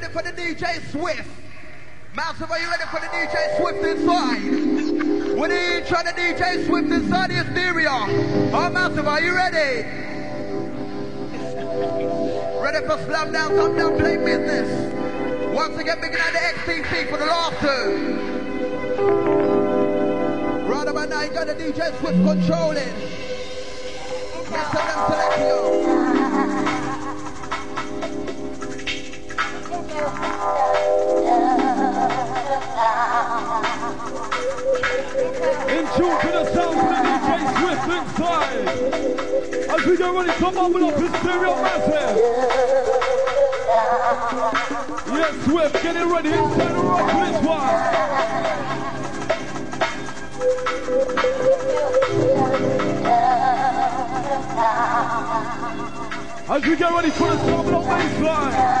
ready for the DJ Swift? Massive, are you ready for the DJ Swift inside? We need try the DJ Swift inside the Hysteria. Oh, Massive, are you ready? Ready for slam down, Come down, play business. Once again, beginning at the XTC for the last two. Right about now, you got the DJ Swift controlling. in tune to the sound of the DJ Swift inside. As we get ready to bubble up his stereo massive. Yes, Swift, getting ready inside the rock for this one. As we get ready for the sound of the baseline.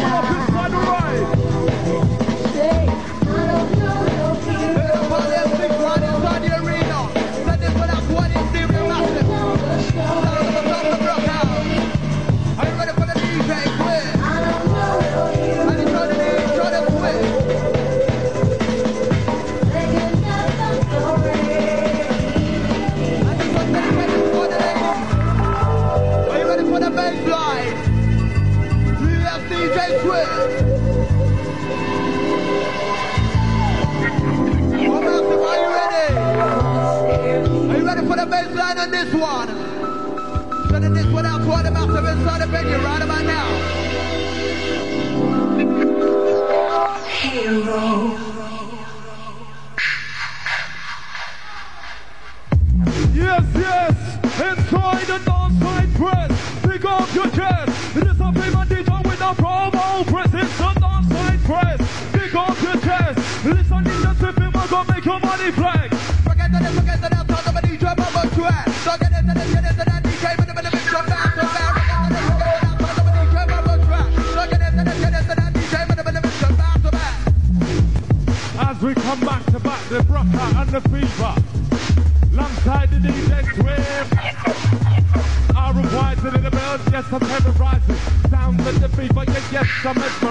Come on, the fever. Alongside the DJ Swim. I rewind to the bells, yes, I'm terrorizing. Sound with the fever, yes, yes, I'm.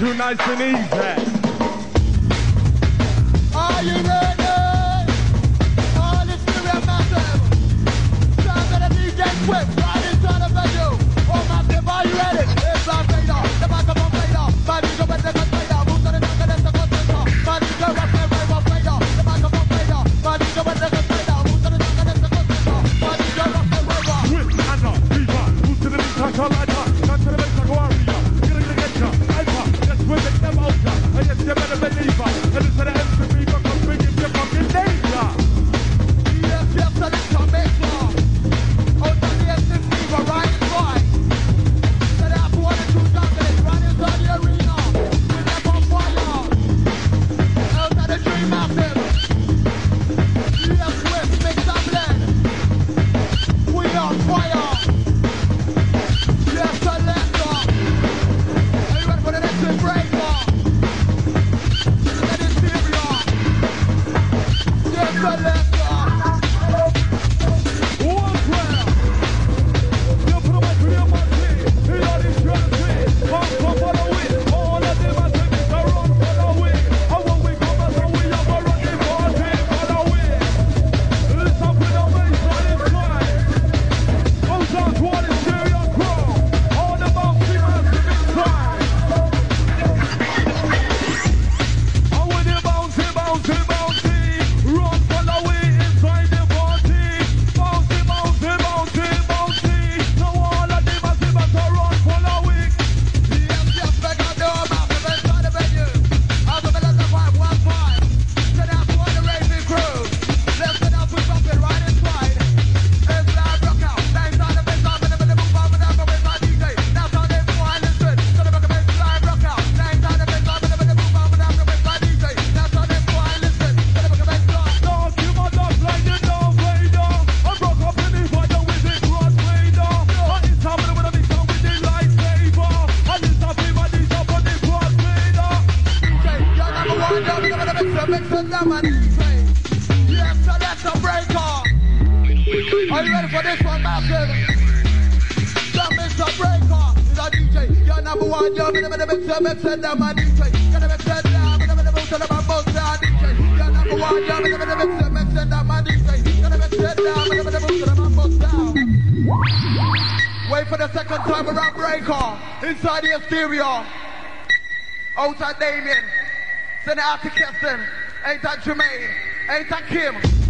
too nice and easy. Wait for the second time around breaker. Inside the Hysteria. Outside Damien. Send it out to Keston. Ain't that Jermaine? Ain't that Kim?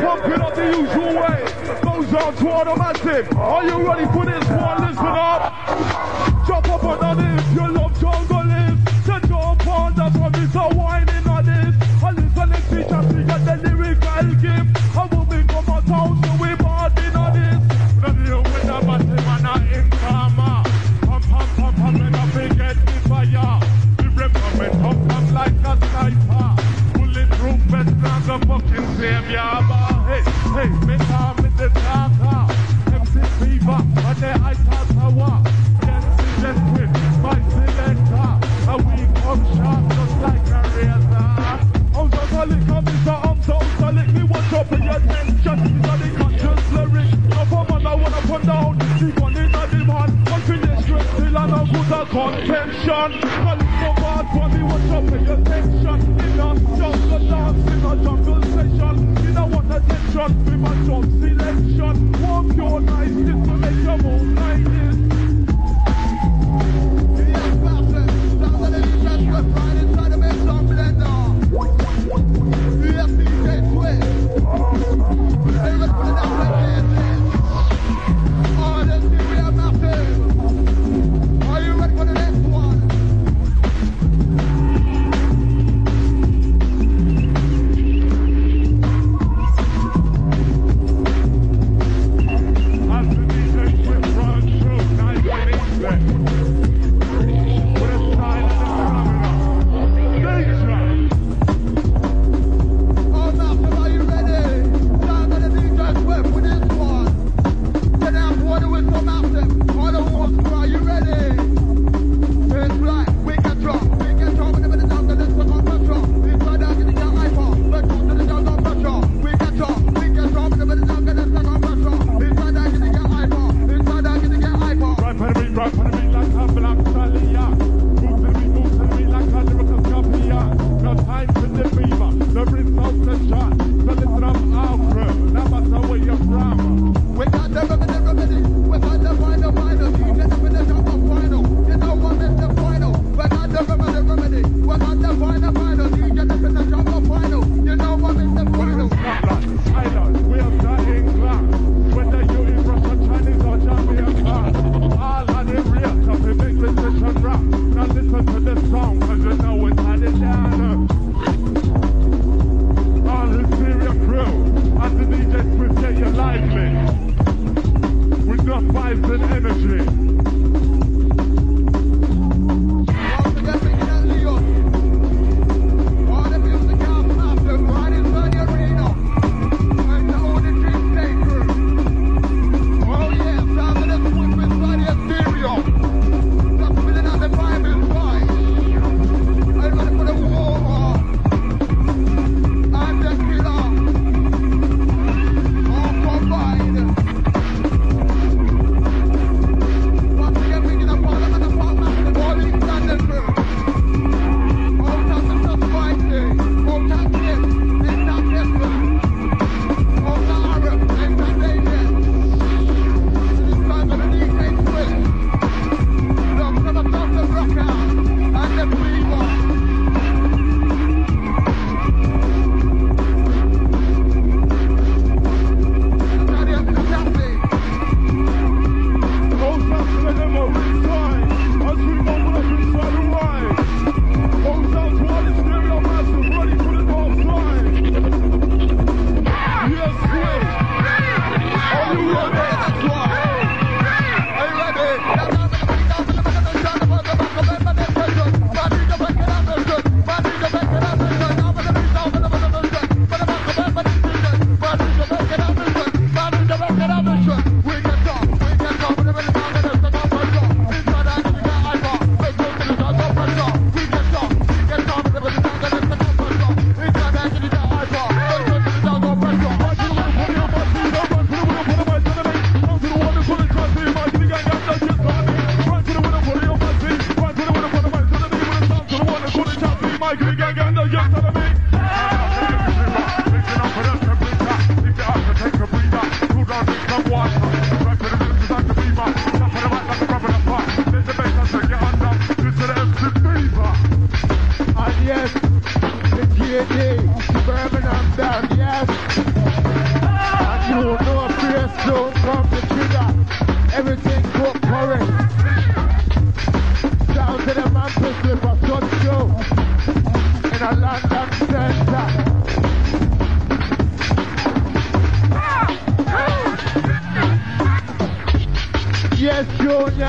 pump it up the usual way. Goes are to automatic. Are you ready for this one? Listen up.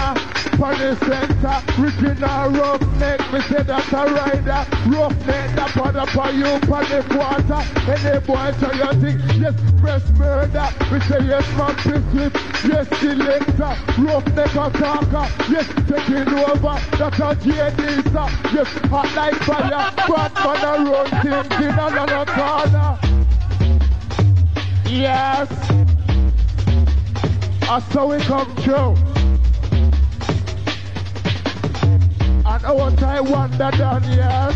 For the center, original roughneck, me say that a rider, roughneck, that put up for you for the quarter, any boy try you think, yes, breast murder, we say yes, man, piss with, yes, selector, roughneck attacker, yes, taking over, that's a JD, sir, yes, hot like fire, bad man a run things in another corner. Yes, I saw it come true. And want time wonder done, yes.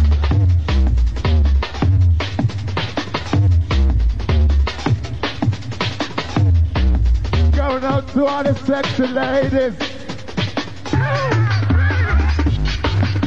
Going out to all the sexy ladies.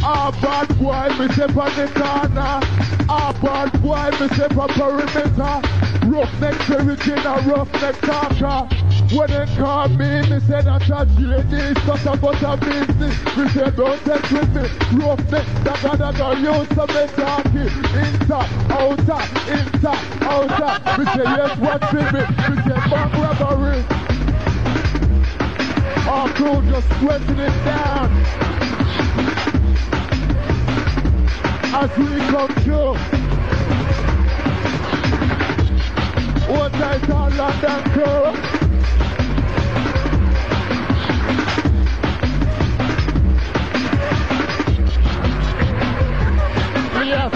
Ah, bad boy, me step on the corner. Ah, bad boy, me step on perimeter. Roughneck original, roughneck talker. When they call me, me that a JD, such a but a business. Me say don't take with me. Roughneck, that gotta go use some me talking. Inside, outside, inside, outside. Me say yes, with me? Me say bank robbery. Our crew just sweating it down. as we come through. What I call London crew. Yes.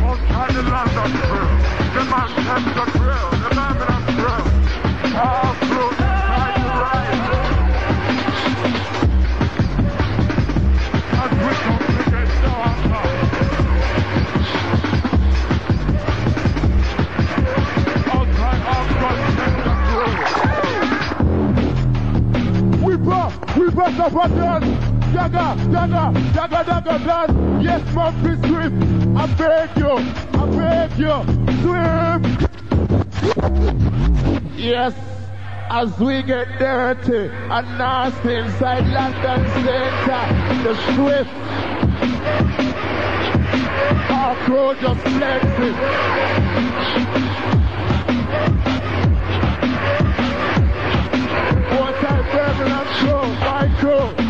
All kind of London crew. The Jaga, jaga, jaga, done. Yes, Mampi Swift. I beg you, I beg you, Swift. Yes, as we get dirty and nasty inside London Center, the Swift. Our crew just flexing. One time Birmingham crew, my crew.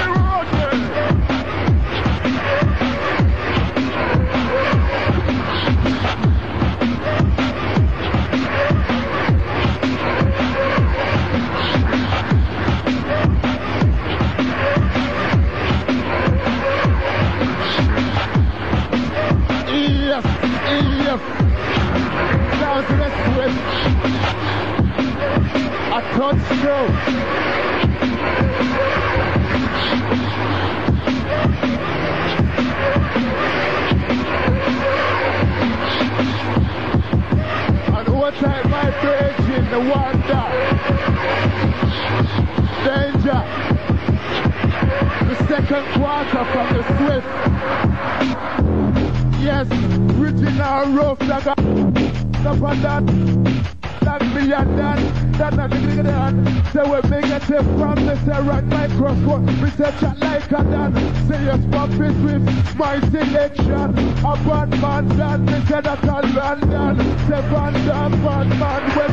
nigga done. Say we tip from the right microphone. We say chat like a dan. Pop it with my selection. A bad man done. Me say that a London. Say Van Damme, bad man. We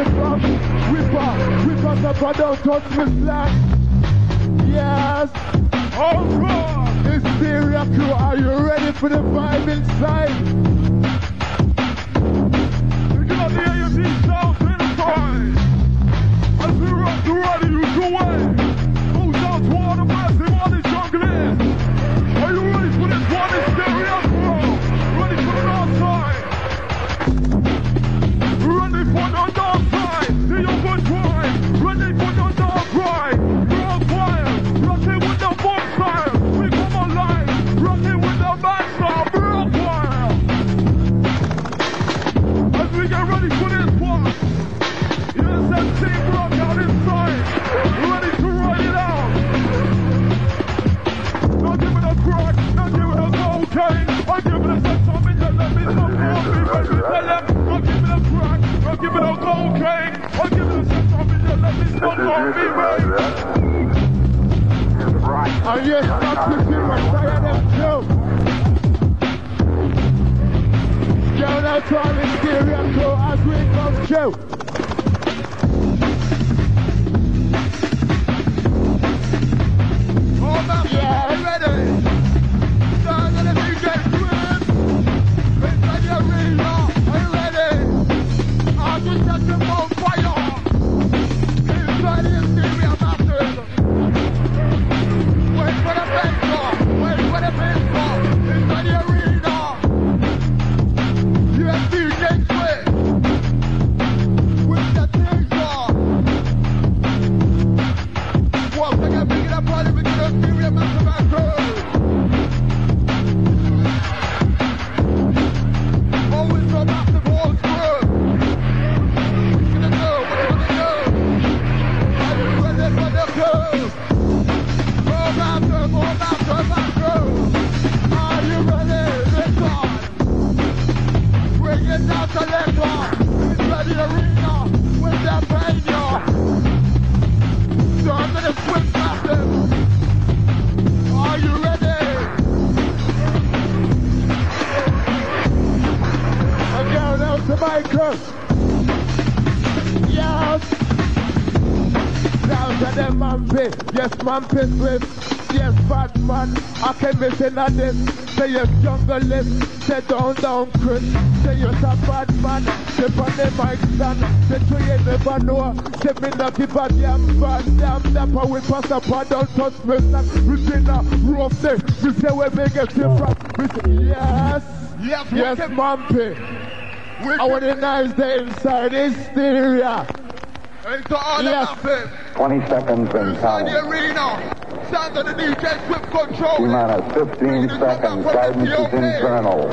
it from? Whipper, whipper, up and don't touch me. Yes. All. Hysteria crew, are you ready for the vibe inside? You got the AMD sound inside away. Are you ready for this one? It's scary. Ready for the side. Ready for the side. The. Ready for the dark Rocking with the. We come alive. Rocking with the As we get ready for this one. Rock. Give it a second. I'll be there. Let this one go. Be ready. And yes, not to see my fire them too. Shout out to all the crew as we come through. Yes, Swift. Yes, Batman. I can miss in a this. Say yes, junglist. Say down, down, Chris. Say yes, a bad man. Say on the mic stand. Say to you never know. Say me not give a damn bad damn dapper. We pass up a don't touch me. son. We say now, rough day. We say we make it from. We say yes. Yes, Yes, wicked, Mampi. I want a nice day inside hysteria. Into all Yes. massive. 20 seconds and Inside the counting. arena. Sound of the DJ Swift control. T minus 15 seconds. Guidance is internal.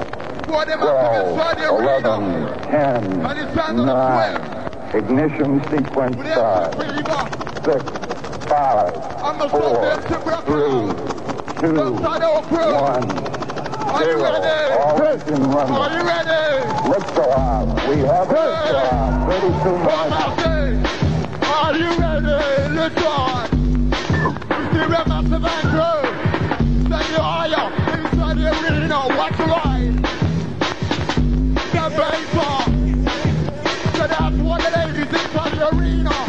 For 12, inside the arena. 11, 10, And it's sound of the 9. Ignition sequence With start. fever. 6, 5, I'm the 4, soldier 3, 2, Outside our crew. 1. Are you ready? Are you ready? Liftoff. We have liftoff. 32 Come minutes. out there. Are you ready? Let's on. You see where massive anchor. Send you higher. Inside the arena. Watch the ride. The on. So that's what the ladies inside the arena.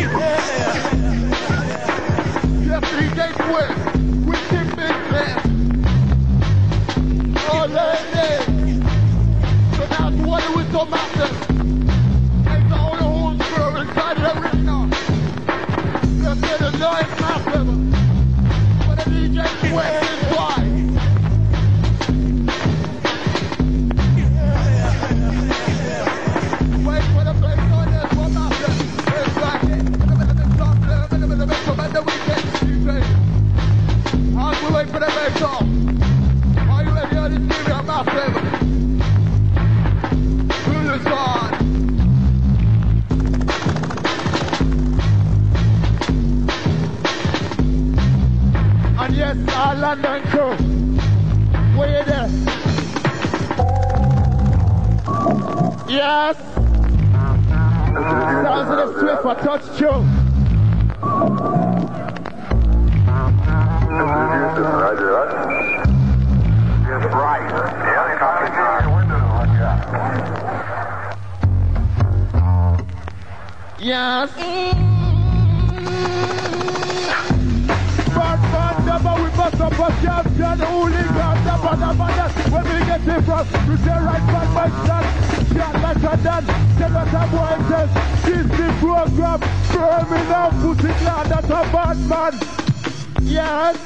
London crew. Where you there? Yes. Sounds of the Swift for touch tune. Roger. Yes, right. Yeah, copy. Yes. Man, must up a champion, hooligan, never, never, never. Where we get it from? We say right back, my son. Shot like a done. Tell us a boy says, this the program. Enough, put it down, that's a bad man. Yes.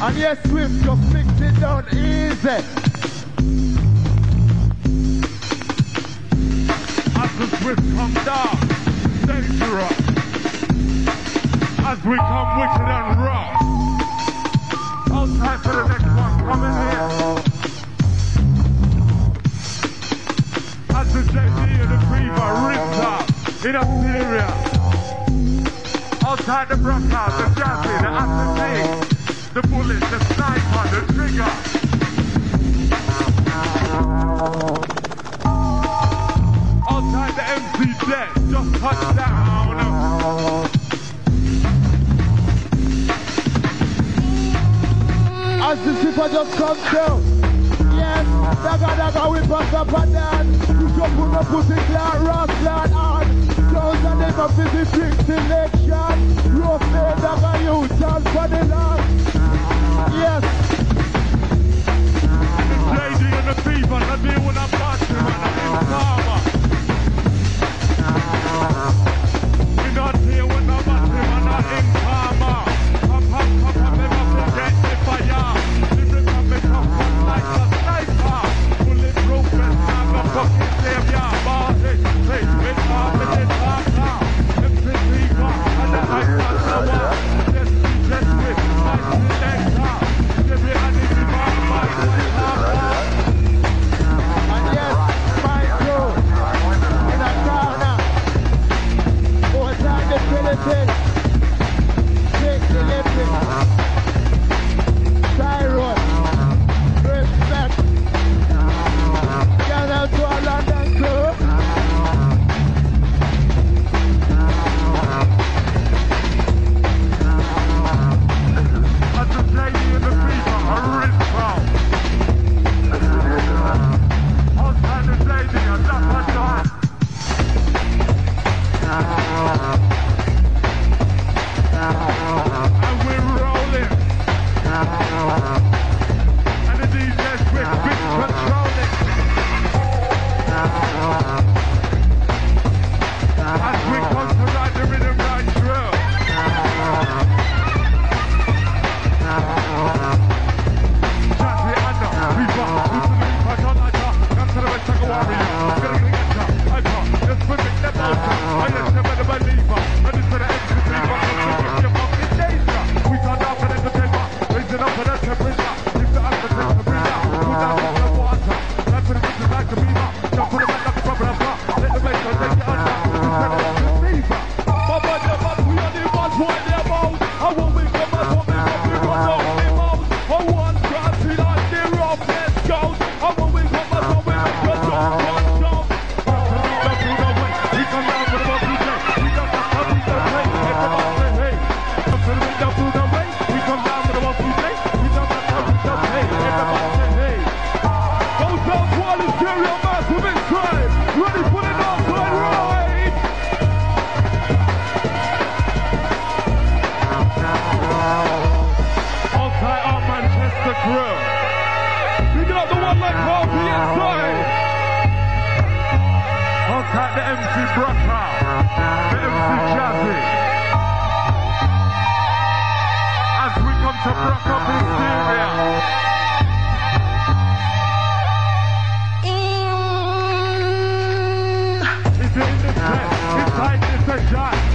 And yes, Swift, just mix it down easy. As the swift come down, adventurer as we come wicked and rough. Hold tight for the next one coming here. As the JD and the Fever ripped up in Hysteria. Hold tight the Brackhouse, the Jazzy, the Ascertain, the Bullet, the Sniper, the Trigger. Outside the MC Death. As the skipper just comes down. Yes, daga daga we pass up and down. You should a pussy clad, rock clad on. Those are them a busy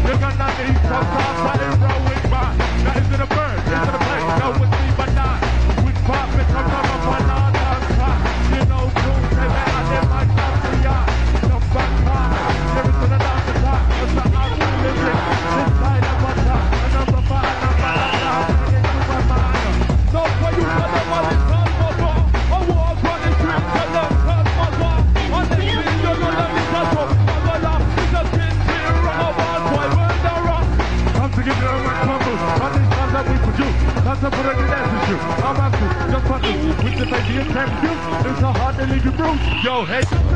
you're gonna need so soft, but it's rolling by. Now into the bird, into the black, no one's leaving. you, I'm about to, just fucking with the baby attempt you. It's a hard to leave you bruised. Yo, hey.